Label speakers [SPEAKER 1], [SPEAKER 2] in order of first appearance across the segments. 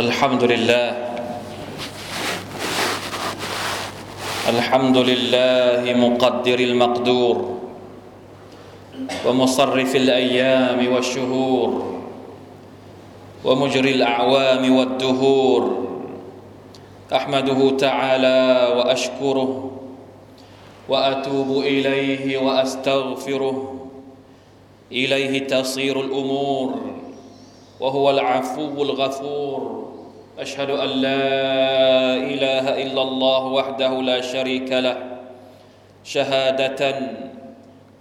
[SPEAKER 1] الحمد لله. الحمد لله مقدر المقدور ومصرف الأيام والشهور ومجري الأعوام والدهور. أحمده تعالى وأشكره وأتوب إليه وأستغفره. إليه تصير الأمور وهو العفو الغفور. أشهد أن لا إله إلا الله وحده لا شريك له. شهادة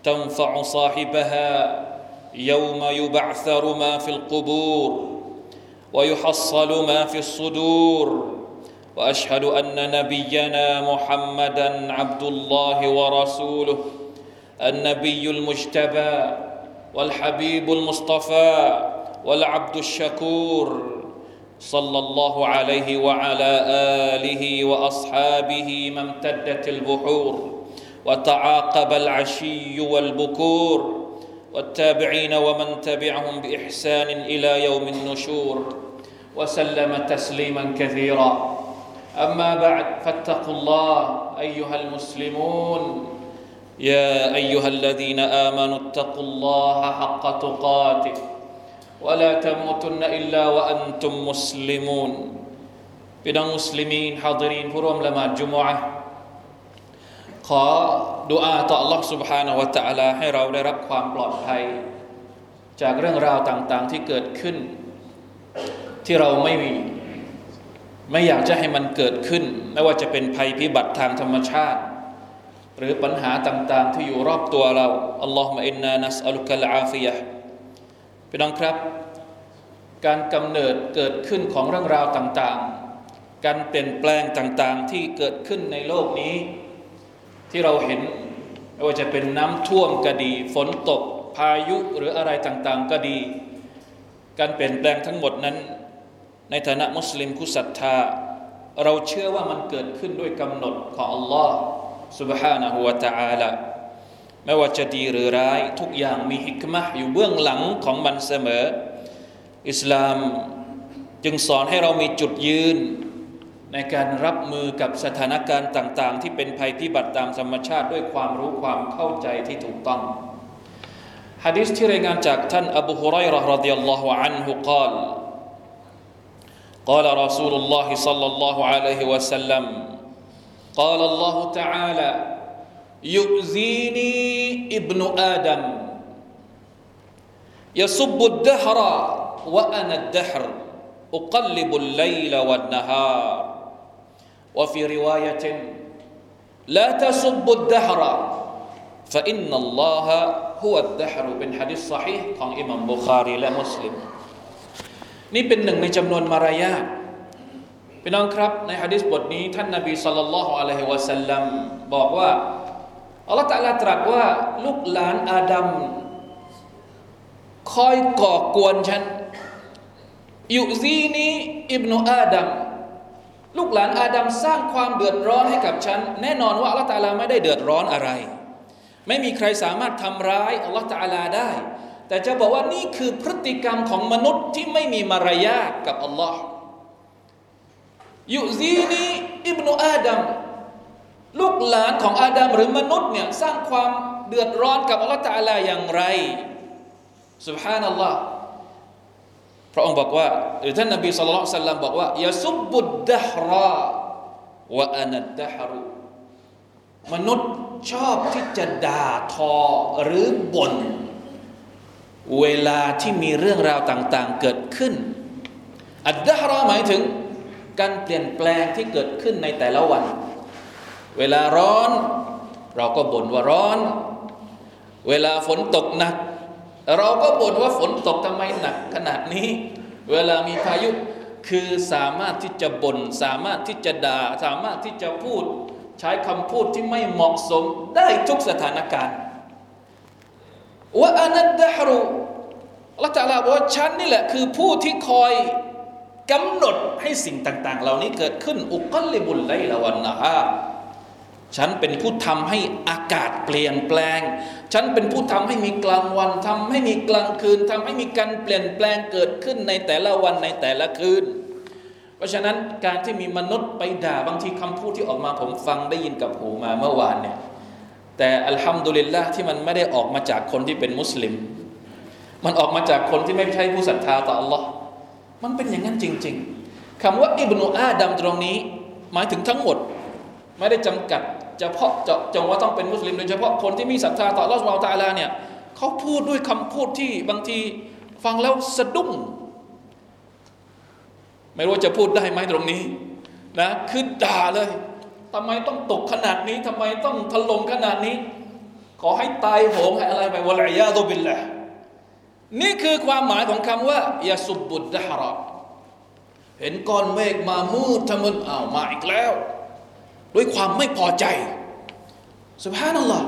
[SPEAKER 1] تنفع صاحبها يوم يبعثر ما في القبور ويحصل ما في الصدور. وأشهد أن نبينا محمدا عبد الله ورسوله النبي المجتبى والحبيب المصطفى والعبد الشكور. صلى الله عليه وعلى آله وأصحابه ما امتدت البحور وتعاقب العشي والبكور والتابعين ومن تبعهم بإحسان إلى يوم النشور وسلم تسليما كثيرا. أما بعد فاتقوا الله أيها المسلمون. يا أيها الذين آمنوا اتقوا الله حق تقاته. ولا تموتن الا وانتم مسلمون พี่น้องมุสลิมีนฮาดรีนผู้ร่วมละหมาดจุมอะขอดุอาต่อ Allah سبحانه และ تعالى ให้เราได้รับความปลอดภัย จากเรื่องราวต่างๆที่เกิดขึ้น ที่เราไม่มีไม่อยากจะให้มันเกิดขึ้น ไม่ว่าจะเป็นภัยพิบัติทางธรรมชาติ หรือปัญหาต่างๆ ที่อยู่รอบตัวเราอัลลอฮฺมะอินนานัสอัลุกัลอาฟิยะ พี่น้องครับ การกำเนิดเกิดขึ้นของเรื่องราวต่างๆ การเปลี่ยนแปลงต่างๆ ที่เกิดขึ้นในโลกนี้ ที่เราเห็นไม่ว่าจะเป็นน้ำท่วมก็ดี ฝนตกพายุหรืออะไรต่างๆ ก็ดี การเปลี่ยนแปลงทั้งหมดนั้น ในฐานะมุสลิมผู้ศรัทธา เราเชื่อว่ามันเกิดขึ้นด้วยกำหนดของอัลลอฮ์ سبحانه และ تعالى ไม่ว่าจะดีหรือร้ายทุกอย่างมีฮิกมะอยู่เบื้องหลังของมันเสมอ อิสลามจึงสอนให้เรามีจุดยืน ในการรับมือกับสถานการณ์ต่าง ๆ ที่เป็นภัยพิบัติตามธรรมชาติด้วยความรู้ความเข้าใจที่ถูกต้องฮะดิษที่รายงานจากท่านอบูฮุไรร์รดิยัลลอฮุอันฮุกล่าว قال رسول الله صلى الله عليه وسلم قال الله تعالى يؤذيني ابن آدم يسب الدهر وأنا الدهر أقلب الليل والنهار وفي رواية لا تسب الدهر فإن الله هو الدهر بن حديث صحيحของอิหมัมบุคารีและมุสลิมนี่เป็นหนึ่งในจำนวนมารยาทพี่น้องครับในฮะดิษบทนี้ ท่านนาบีสุลต่านละฮ์อะลัยฮิวะสัลลัมบอกว่า อัลลอฮฺตะลาตรัสว่าลูกหลานอาดัมคอยก่อกวนฉันอยุซีนี้อิบนุอาดัมลูกหลานอาดัมสร้างความเดือดร้อนให้กับฉัน แน่นอนว่าอัลลอฮฺตะลาไม่ได้เดือดร้อนอะไร ไม่มีใครสามารถทำร้ายอัลลอฮฺตะลาได้ แต่จะบอกว่านี่คือพฤติกรรมของมนุษย์ที่ไม่มีมารยาทกับอัลลอฮ์ยุซีนีอิบนุอาดัม ลูกหลานของอาดัมหรือมนุษย์เนี่ยสร้างความเดือดร้อนกับอัลลอฮฺตาลาอย่างไรสุบฮานัลลอฮ์พระองค์บอกว่าหรือท่านนบีสุลต่านสัลลัมบอกว่ายาซุบบุดดะฮราวะอานัดดะฮรุมนุษย์ชอบที่จะด่าทอหรือบ่นเวลาที่มีเรื่องราวต่าง ๆ เกิดขึ้น อัดดะฮราหมายถึง การเปลี่ยนแปลงที่เกิดขึ้นในแต่ละวัน เวลาร้อน เราก็บ่นว่าร้อน เวลาฝนตกหนัก เราก็บ่นว่าฝนตกทำไมหนักขนาดนี้ เวลามีพายุคือสามารถที่จะบน่นสามารถที่จะด่า สามารถที่จะพูด ใช้คำพูดที่ไม่เหมาะสมได้ทุกสถานการณ์ว่าอานัดดะฮรุละตาลาบอกว่าฉันนี่แหละคือผู้ที่คอยกำหนดให้สิ่งต่าง ๆ เหล่านี้เกิดขึ้นอุกลิบุลไลละวันนะฮะ ฉันเป็นผู้ทำให้อากาศเปลี่ยนแปลง ฉันเป็นผู้ทำให้มีกลางวันทำให้มีกลางคืนทำให้มีการเปลี่ยนแปลงเกิดขึ้นในแต่ละวันในแต่ละคืน เพราะฉะนั้นการที่มีมนุษย์ไปด่าบางทีคำพูดที่ออกมาผมฟังได้ยินกับหูมาเมื่อวานเนี่ยแต่อัลฮัมดุลิลละที่มันไม่ได้ออกมาจากคนที่เป็นมุสลิม มันออกมาจากคนที่ไม่ใช่ผู้ศรัทธาต่อ Allah มันเป็นอย่างนั้นจริง ๆคำว่าอิบนุอาดัมตรงนี้ หมายถึงทั้งหมด ไม่ได้จำกัดเฉพาะเจาะจงว่าต้องเป็นมุสลิมโดยเฉพาะคนที่มีศรัทธาต่อ Allah สุบไบร์ตาลาเนี่ยเขาพูดด้วยคำพูดที่บางทีฟังแล้วสะดุ้ง ไม่รู้จะพูดได้ไหมตรงนี้นะคือด่าเลยทำไมต้องตกขนาดนี้ทำไมต้องถล่มขนาดนี้ ขอให้ตายโหงให้อะไรไปวะลัยยาตุบิลละนี่คือความหมายของคำว่ายาสุบบุดดะฮรเห็นก้อนเมฆมามืดทะมึนอ้าวมาอีกแล้ว ด้วยความไม่พอใจสุภาพนั่นแหละ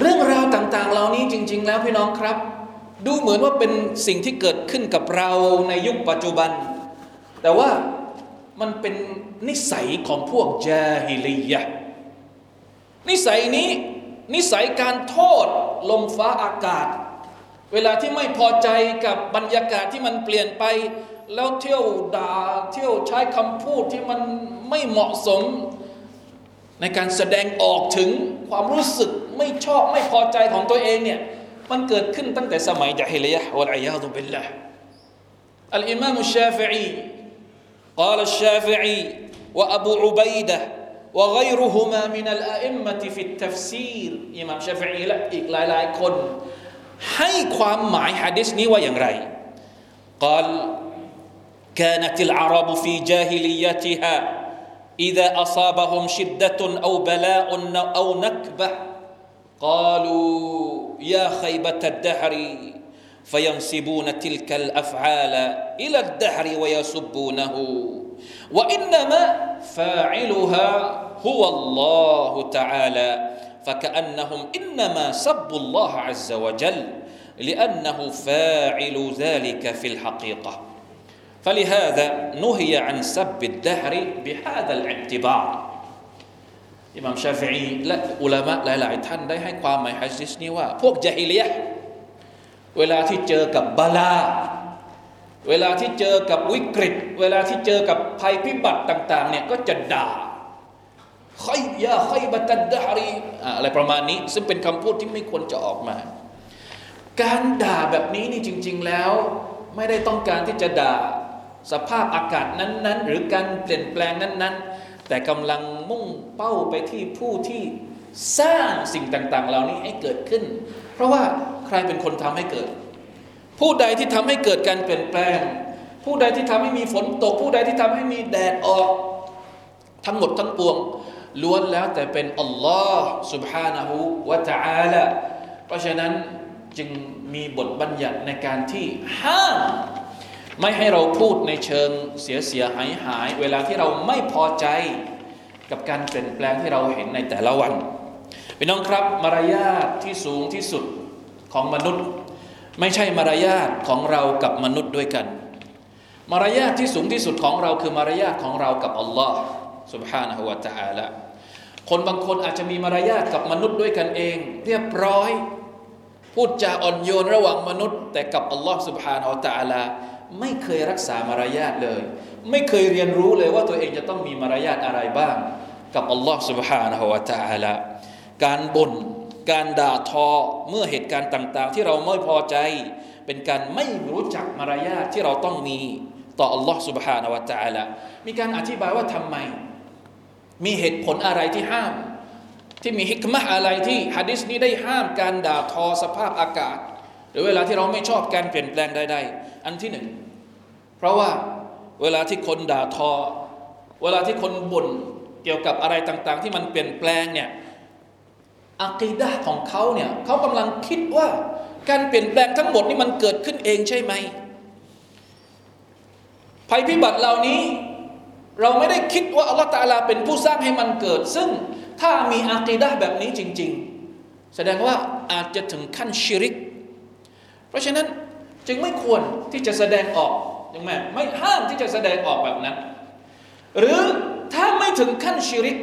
[SPEAKER 1] เรื่องราวต่าง ๆ เหล่านี้จริง ๆ แล้วพี่น้องครับ ดูเหมือนว่าเป็นสิ่งที่เกิดขึ้นกับเราในยุคปัจจุบัน แต่ว่ามันเป็นนิสัยของพวกจาฮิลียะนิสัยนี้นิสัยการโทษลมฟ้าอากาศ เวลาที่ไม่พอใจกับบรรยากาศที่มันเปลี่ยนไป แล้วเที่ยวด่าเที่ยวใช้คำพูดที่มันไม่เหมาะสม ในการแสดงออกถึงความรู้สึกไม่ชอบไม่พอใจของตัวเองเนี่ยมันเกิดขึ้นตั้งแต่สมัยจาฮิลียะวะลัยยาตุบิลละอัลอิมามชาฟิอี قال الشافعي وأبو عبيدة وغيرهما من الأئمة في التفسير อิหม่ามชาฟิอีและอีกหลายๆคน ให้ความหมายฮะดิษนี้ว่าอย่างไร قال كانت العرب في جاهليتها إذا أصابهم شدة أو بلاء أو نكبة قالوا يا خيبة الدهر فينسبون تلك الأفعال إلى الدهر ويسبونه وإنما فاعلها هو الله تعالى فكأنهم إنما سبوا الله عز وجل لأنه فاعل ذلك في الحقيقة فلهذا نهي عن سب الدهر بهذا الاعتبار อิหม่ามชาฟิอีและอุลามะหลาย ๆ ท่านได้ให้ความหมายฮะดิษนี้ว่า พวกจาฮิลียะเวลาที่เจอกับบาลา เวลาที่เจอกับวิกฤต เวลาที่เจอกับภัยพิบัติต่าง ๆ เนี่ยก็จะด่าใครยาใครบัตัดดารีอะไรประมาณนี้ ซึ่งเป็นคำพูดที่ไม่ควรจะออกมา การด่าแบบนี้นี่จริง ๆ แล้ว ไม่ได้ต้องการที่จะด่า สภาพอากาศนั้น ๆ หรือการเปลี่ยนแปลงนั้น ๆ แต่กำลังมุ่งเป้าไปที่ผู้ที่สร้างสิ่งต่าง ๆ เหล่านี้ให้เกิดขึ้น เพราะว่าใครเป็นคนทำให้เกิด ผู้ใดที่ทำให้เกิดการเปลี่ยนแปลง ผู้ใดที่ทำให้มีฝนตก ผู้ใดที่ทำให้มีแดดออก ทั้งหมดทั้งปวง ล้วนแล้วแต่เป็นอัลลอฮ์ سبحانه และ تعالى เพราะฉะนั้นจึงมีบทบัญญัติในการที่ห้าม ไม่ให้เราพูดในเชิงเสียเสียหายหาย เวลาที่เราไม่พอใจกับการเปลี่ยนแปลงที่เราเห็นในแต่ละวันพี่น้องครับมารยาทที่สูงที่สุดของมนุษย์ ไม่ใช่มารยาทของเรากับมนุษย์ด้วยกัน มารยาทที่สูงที่สุดของเราคือมารยาทของเรากับอัลลอฮ์ سبحانه และ تعالى คนบางคนอาจจะมีมารยาทกับมนุษย์ด้วยกันเอง เรียบร้อย พูดจาอ่อนโยนระหว่างมนุษย์ แต่กับอัลลอฮ์ سبحانه และ تعالى ไม่เคยรักษามารยาทเลย ไม่เคยเรียนรู้เลยว่าตัวเองจะต้องมีมารยาทอะไรบ้าง กับอัลลอฮ์ سبحانه และ تعالى การบน่นการด่าทอเมื่อเหตุการณ์ต่าง ๆ ที่เราไม่พอใจ เป็นการไม่รู้จักมารยาทที่เราต้องมีต่ออัลลอฮ์ سبحانه และ تعالى มีการอธิบายว่าทำไม มีเหตุผลอะไรที่ห้าม ที่มีฮิกมะอะไรที่ฮะดิษนี้ได้ห้ามการด่าทอสภาพอากาศ หรือเวลาที่เราไม่ชอบการเปลี่ยนแปลงใดๆอันที่หนึ่ง เพราะว่าเวลาที่คนด่าทอ เวลาที่คนบ่นเกี่ยวกับอะไรต่างๆ ที่มันเปลี่ยนแปลงเนี่ยอักีดะของเขาเนี่ยเขากำลังคิดว่าการเปลี่ยนแปลงทั้งหมดนี่มันเกิดขึ้นเองใช่ไหม ภัยพิบัติเหล่านี้เราไม่ได้คิดว่าอัลลอฮฺตาลาเป็นผู้สร้างให้มันเกิด ซึ่งถ้ามีอักีดะแบบนี้จริง ๆ แสดงว่าอาจจะถึงขั้นชิริก เพราะฉะนั้นจึงไม่ควรที่จะแสดงออกยังไงไม่ห้ามที่จะแสดงออกแบบนั้น หรือถ้าไม่ถึงขั้นชิริก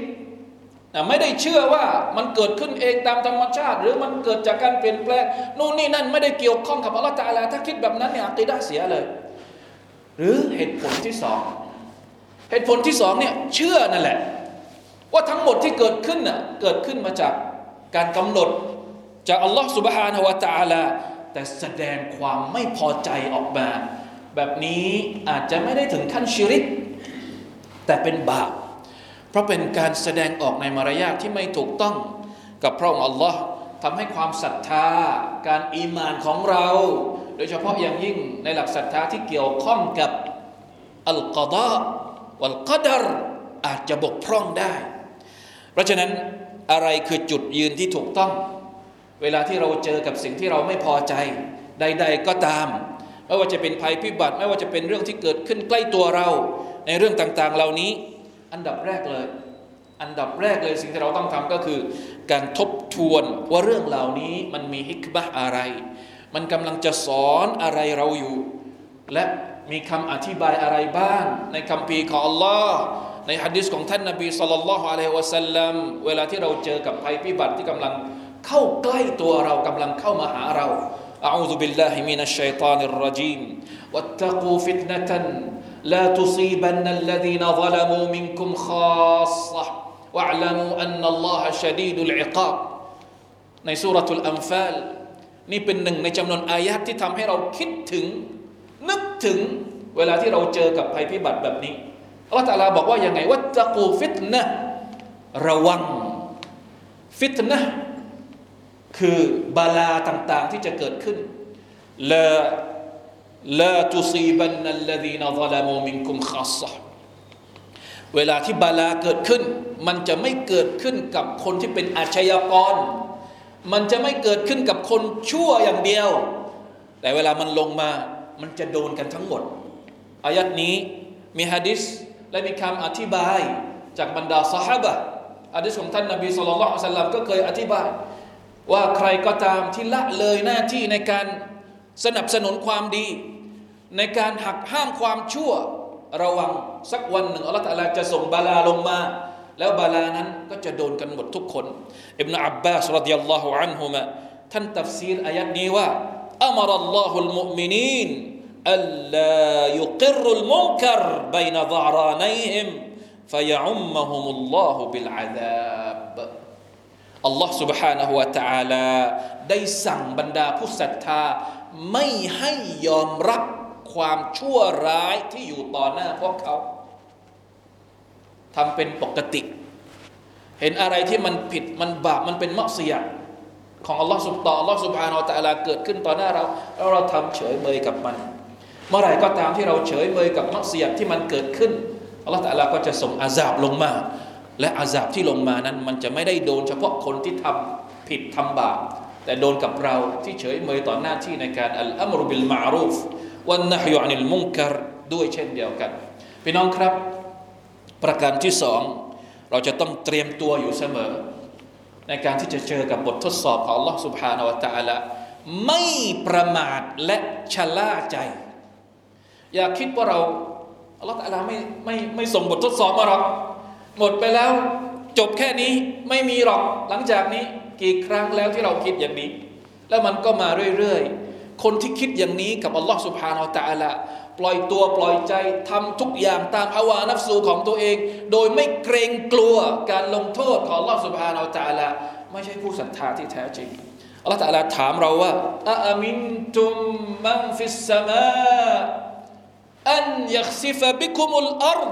[SPEAKER 1] ไม่ได้เชื่อว่ามันเกิดขึ้นเองตามธรรมชาติ หรือมันเกิดจากการเปลี่ยนแปลงนู่นนี่นั่นไม่ได้เกี่ยวข้องกับอัลลอฮฺตาลาถ้าคิดแบบนั้นเนี่ยอัติด้เสียเลย หรือเหตุผลที่สองเหตุผลที่สองเนี่ยเชื่อนั่นแหละ ว่าทั้งหมดที่เกิดขึ้นน่ะเกิดขึ้นมาจากการกำหนดจากอัลลอฮฺสุบฮานาวะตาลา แต่แสดงความไม่พอใจออกมา แบบนี้อาจจะไม่ได้ถึงขั้นชิริก แต่เป็นบาป เพราะเป็นการแสดงออกในมารยาทที่ไม่ถูกต้องกับพระองค์อัลลอฮ์ทำให้ความศรัทธา การอีมานของเรา โดยเฉพาะอย่างยิ่งในหลักศรัทธาที่เกี่ยวข้องกับอัลกอดาวัลกอดรอาจจะบกพร่องได้ เพราะฉะนั้นอะไรคือจุดยืนที่ถูกต้อง เวลาที่เราเจอกับสิ่งที่เราไม่พอใจ ใด ๆ ก็ตาม ไม่ว่าจะเป็นภัยพิบัติ ไม่ว่าจะเป็นเรื่องที่เกิดขึ้นใกล้ตัวเรา ในเรื่องต่างๆ เหล่านี้ อันดับแรกเลย อันดับแรกเลยสิ่งที่เราต้องทำก็คือ การทบทวนว่าเรื่องเหล่านี้มันมีฮิกบะอะไร มันกำลังจะสอนอะไรเราอยู่ และมีคำอธิบายอะไรบ้าง ในคำพีของ Allah ในฮะดิษของท่านนบีสุลต่านละฮ์อะลัยฮิวะสัลลัมเวลาที่เราเจอกับภัยพิบัติที่กำลัง เข้าใกล้ตัวเรากำลังเข้ามาหาเรา أعوذ بالله من الشيطان الرجيم واتقوا فتنة لا تصيبن الذين ظلموا منكم خاصة واعلموا أن الله شديد العقاب ในสุรทูลอัมฟาลนี่เป็นหนึ่งในจำนวนอายะที่ทำให้เราคิดถึง นึกถึงเวลาที่เราเจอกับภัยพิบัติแบบนี้อัลลอฮฺตาลาบอกว่ายังไงวัตตะกูฟิตนะระวังฟิตนะ คือบาลาต่างๆที่จะเกิดขึ้นละละตุซีบันนัลลดีนซาลามูมินกุมขัสซะเวลาที่บาลาเกิดขึ้น มันจะไม่เกิดขึ้นกับคนที่เป็นอาชญากร มันจะไม่เกิดขึ้นกับคนชั่วอย่างเดียว แต่เวลามันลงมา มันจะโดนกันทั้งหมด อายัดนี้มีฮะดิษและมีคำอธิบายจากบรรดาสหายฮะดิษของท่านนบีสุลต่านสัลลัมก็เคยอธิบาย ว่าใครก็ตามที่ละเลยหน้าที่ในการสนับสนุนความดี ในการหักห้ามความชั่วระวังสักวันหนึ่งอัลลอฮฺจะส่งบาลาลงมา แล้วบาลานั้นก็จะโดนกันหมดทุกคนอิบนาอับบาสรดิยัลลอฮุอันฮุมะท่านตัฟซีรอายัดนี้ว่าอัมรัลลอฮุลมุมินีนอัลลายุกิรุลมุนกรบัยนดารานัยฮิมฟยะอุมมะฮุมุลลอฮุบิลอาซา سبحانه และ تعالى ได้สั่งบรรดาผู้ศรัทธา ไม่ให้ยอมรับความชั่วร้ายที่อยู่ต่อหน้าพวกเขาทำเป็นปกติ เห็นอะไรที่มันผิดมันบาปมันเป็นมักเสียของอัลลอฮ์สุบต่ออัลลอฮ์ سبحانه และ تعالى เกิดขึ้นต่อหน้าเราแล้วเราทำเฉยเมยกับมัน เมื่อไหร่ก็ตามที่เราเฉยเมยกับมักเสียที่มันเกิดขึ้นอัลลอฮ์ตะลาก็จะส่งอาซาบลงมา และอาซาบที่ลงมานั้น มันจะไม่ได้โดนเฉพาะคนที่ทำผิดทำบาปแต่โดนกับเราที่เฉยเมยต่อหน้าที่ในการอัลอัมรุบิลมารูฟวันนะฮยุอานิลมุงกรด้วยเช่นเดียวกันพี่น้องครับ ประการที่สองเราจะต้องเตรียมตัวอยู่เสมอ ในการที่จะเจอกับบททดสอบของ Allah سبحانه และ تعالى ไม่ประมาทและชะล่าใจ อย่าคิดว่าเราอัลลอฮฺตะลาไม่ไม่ไม่ส่งบททดสอบมาหรอก หมดไปแล้วจบแค่นี้ไม่มีหรอกหลังจากนี้กี่ครั้งแล้วที่เราคิดอย่างนี้ แล้วมันก็มาเรื่อยๆ คนที่คิดอย่างนี้กับอัลลอฮ์สุบฮานาอัลตะละปล่อยตัวปล่อยใจทำทุกอย่างตามهوى نفسوของตัวเอง โดยไม่เกรงกลัวการลงโทษของอัลลอฮ์سبحانه وتعالىไม่ใช่ผู้ศรัทธาที่แท้จริงอัลลอฮ์تعالى ถามเราว่า أأمنتم من في السماء أن يخسف بكم الأرض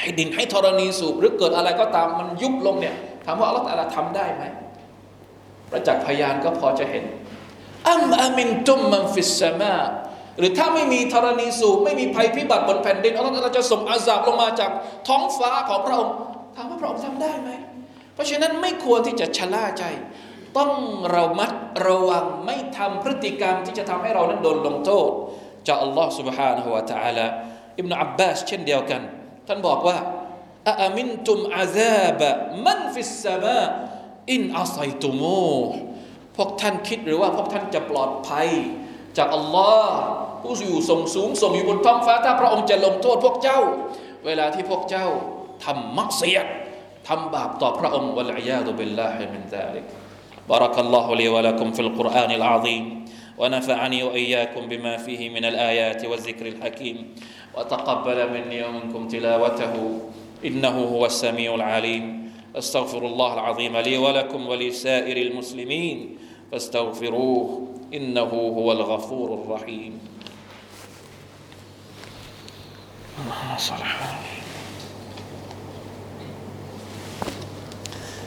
[SPEAKER 1] ให้ดินให้ธรณีสูบ หรือเกิดอะไรก็ตามมันยุบลงเนี่ยถามว่าอัลลอฮฺตะลาทำได้ไหม ประจักษ์พยานก็พอจะเห็นอัมอามินตุมมันฟิสซามาหรือถ้าไม่มีธรณีสูบ ไม่มีภัยพิบัติบนแผ่นดินอัลลอฮฺจะส่งอาซาบลงมาจากท้องฟ้าของพระองค์ถามว่าพระองค์ทำได้ไหม เพราะฉะนั้นไม่ควรที่จะชะล่าใจ ต้องเรามัดระวังไม่ทำพฤติกรรมที่จะทำให้เรานั้นโดนลงโทษจากอัลลอฮ์ سبحانه และ تعالى อิบนาอับบาสเช่นเดียวกัน ท่านบอกว่าأأمنتم عذاب من في السماء إن عصيتموهพวกท่านคิดหรือว่าพวกท่านจะปลอดภัย จากอัลลอฮ์ผู้อยู่ทรงสูงทรงอยู่บนท้องฟ้าถ้าพระองค์จะลงโทษพวกเจ้า เวลาที่พวกเจ้าทำمعصيةทำบาปต่อพระองค์والعياذ بالله من ذلك بارك الله لي ولكم في القرآن العظيم ونفعني وإياكم بما فيه من الآيات والذكر الحكيم. وتقبل مني ومنكم تلاوته. إنه هو السميع العليم. أستغفر الله العظيم لي ولكم ولسائر المسلمين. فاستغفروه. إنه هو الغفور الرحيم. اللهم صل على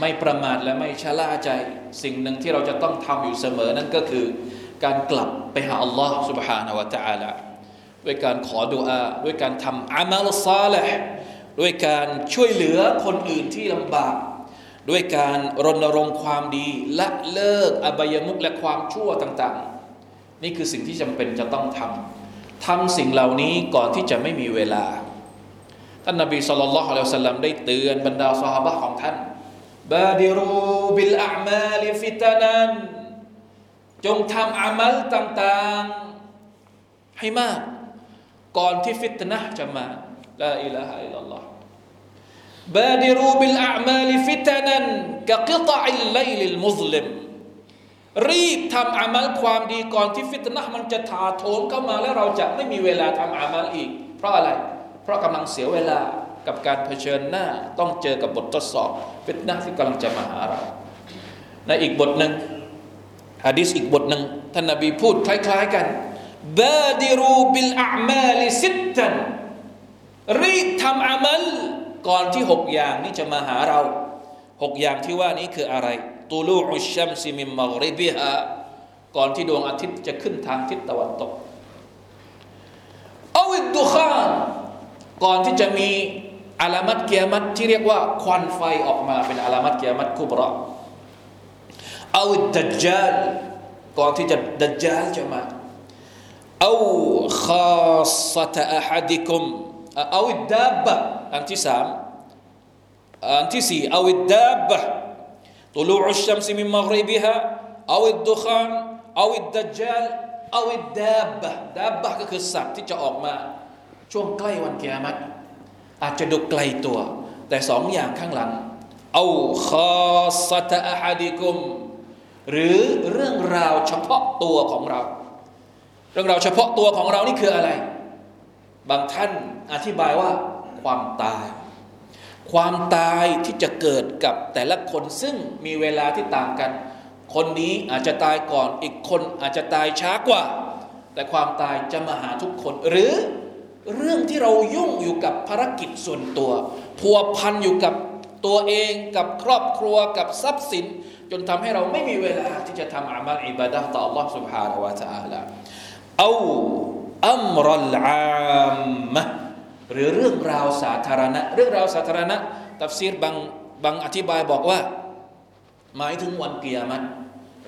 [SPEAKER 1] ไม่ประมาทและไม่ชะล่าใจ สิ่งหนึ่งที่เราจะต้องทำอยู่เสมอนั่นก็คือ การกลับไปหาอัลลอฮ์ سبحانه และ تعالى ด้วยการขอดุอาด้วยการทำอามัลซาลห์ด้วยการช่วยเหลือคนอื่นที่ลำบาก ด้วยการรณรงค์ความดีละเลิกอบายมุกและความชั่วต่างๆ นี่คือสิ่งที่จำเป็นจะต้องทำทำสิ่งเหล่านี้ก่อนที่จะไม่มีเวลา ท่านนบีสุลต่านละฮ์อัลลอฮฺสัลลัมได้เตือนบรรดาสหายของท่าน بادروا بالأعمال فتناจงทำอามัลต่างๆ ให้มาก ก่อนที่ฟิตนะจะมาلا إله إلا الله بادروا بالأعمال فتنا كقطع الليل المظلمรีบทำอามัลความดีก่อนที่ฟิตนะมันจะถาโถมเข้ามาแล้วเราจะไม่มีเวลาทำอามัลอีก เพราะอะไร เพราะกำลังเสียเวลา กับการเผชิญหน้าต้องเจอกับบททดสอบฟิตนะที่กำลังจะมาหาเราในอีกบทหนึ่งฮะดิษอีกบทหนึ่งท่านนบีพูดคล้าย ๆ กันبادروا بالأعمال ستاรีบทำอามัลก่อนที่หกอย่างนี้จะมาหาเราหกอย่างที่ว่านี้คืออะไรطلوع الشمس من مغربهاก่อนที่ดวงอาทิตย์จะขึ้นทางทิศตะวันตกอาวิดดุขานก่อนที่จะมี อาลามัดเกียรติที่เรียกว่าควันไฟออกมาเป็นอาลามัดเกียรติคุบรอเอาดัจจาลก่อนที่จะดัจจาลจะมาเอาขาสตะอะฮัดิคุมเอาดับบะอันที่สามอันที่สี่เอาดับบะ طلوع الشمس من مغربها أو الدخان أو الدجال أو الدابة دابة ก็คือสัตว์ที่จะออกมาช่วงใกล้วันเกียรติ อาจจะดูไกลตัว แต่สองอย่างข้างหลังเอาคอสตะอะฮัดิกุม หรือเรื่องราวเฉพาะตัวของเรา เรื่องราวเฉพาะตัวของเรานี่คืออะไร บางท่านอธิบายว่าความตาย ความตายที่จะเกิดกับแต่ละคนซึ่งมีเวลาที่ต่างกัน คนนี้อาจจะตายก่อนอีกคนอาจจะตายช้ากว่า แต่ความตายจะมาหาทุกคนหรือเรื่อง ที่เรายุ่งอยู่กับภารกิจส่วนตัวพัวพันอยู่กับตัวเองกับครอบครัวกับทรัพย์สิน จนทำให้เราไม่มีเวลาที่จะทำอามัลอิบาดะต่อ Allah سبحانه และ تعالى เอาอัมรัลอามะหรือเรื่องราวสาธารณะ เรื่องราวสาธารณะตัฟซีรบางบางอธิบายบอกว่า หมายถึงวันเกียรติ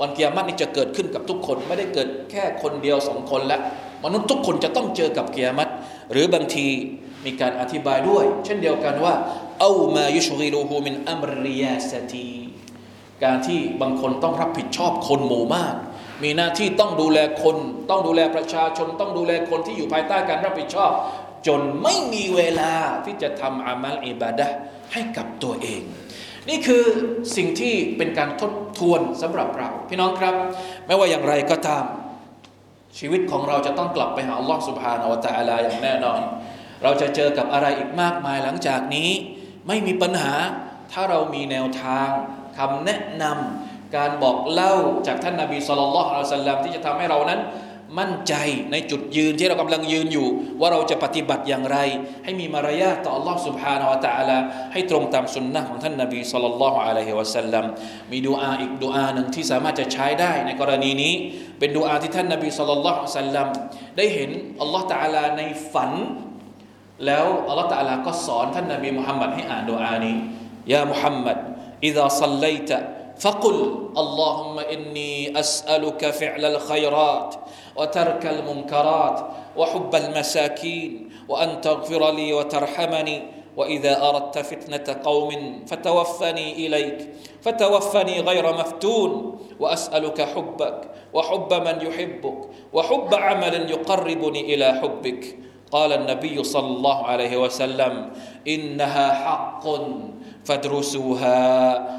[SPEAKER 1] วันเกียรตินี่จะเกิดขึ้นกับทุกคน ไม่ได้เกิดแค่คนเดียวสองคนแล้วมนุษย์ทุกคนจะต้องเจอกับเกียรติ หรือบางทีมีการอธิบายด้วย เช่นเดียวกันว่าเอามายุชริลูฮูมินอัมริยาสตีการที่บางคนต้องรับผิดชอบคนหมู่มาก มีหน้าที่ต้องดูแลคน ต้องดูแลประชาชน ต้องดูแลคนที่อยู่ภายใต้การรับผิดชอบ จนไม่มีเวลาที่จะทำอามัลอิบาดะให้กับตัวเอง นี่คือสิ่งที่เป็นการทบทวนสำหรับเรา พี่น้องครับ ไม่ว่าอย่างไรก็ตาม ชีวิตของเราจะต้องกลับไปหาอัลลอฮ์สุบฮานาวะตะอาลาอย่างแน่นอน เราจะเจอกับอะไรอีกมากมายหลังจากนี้ ไม่มีปัญหาถ้าเรามีแนวทางคำแนะนำการบอกเล่าจากท่านนาบีสุลต่านละอัลสลัมที่จะทำให้เรานั้น มั่นใจในจุดยืนที่เรากำลังยืนอยู่ ว่าเราจะปฏิบัติอย่างไร ให้มีมารยาทต่อ Allah سبحانه และ تعالى ให้ตรงตามสุนนะของท่านนบีสุลต่านละฮ์อะลัยฮิวะสัลลัมมีดูอาอีกดูอาหนึ่งที่สามารถจะใช้ได้ในกรณีนี้ เป็นดูอาที่ท่านนบีสุลต่านละฮ์สัลลัมได้เห็น Allah تعالى ในฝัน แล้ว Allah تعالى ก็สอนท่านนบีมุฮัมมัดให้อ่านดูอานี้ยามุฮัมมัด إذا صليت فقل اللهم إني أسألك فعل الخيرات وترك المنكرات وحب المساكين وأن تغفر لي وترحمني وإذا أردت فتنة قوم فتوفني إليك فتوفني غير مفتون وأسألك حبك وحب من يحبك وحب عمل يقربني إلى حبك قال النبي صلى الله عليه وسلم إنها حق فادرسوها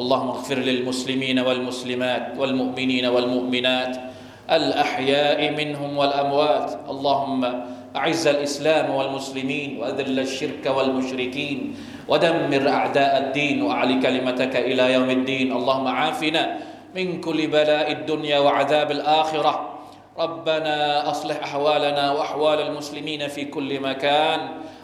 [SPEAKER 1] اللهم اغفر للمسلمين والمسلمات والمؤمنين والمؤمنات الأحياء منهم والأموات. اللهم أعز الإسلام والمسلمين وأذل الشرك والمشركين ودمر أعداء الدين وأعل كلمتك إلى يوم الدين. اللهم عافنا من كل بلاء الدنيا وعذاب الآخرة. ربنا أصلح أحوالنا وأحوال المسلمين في كل مكان.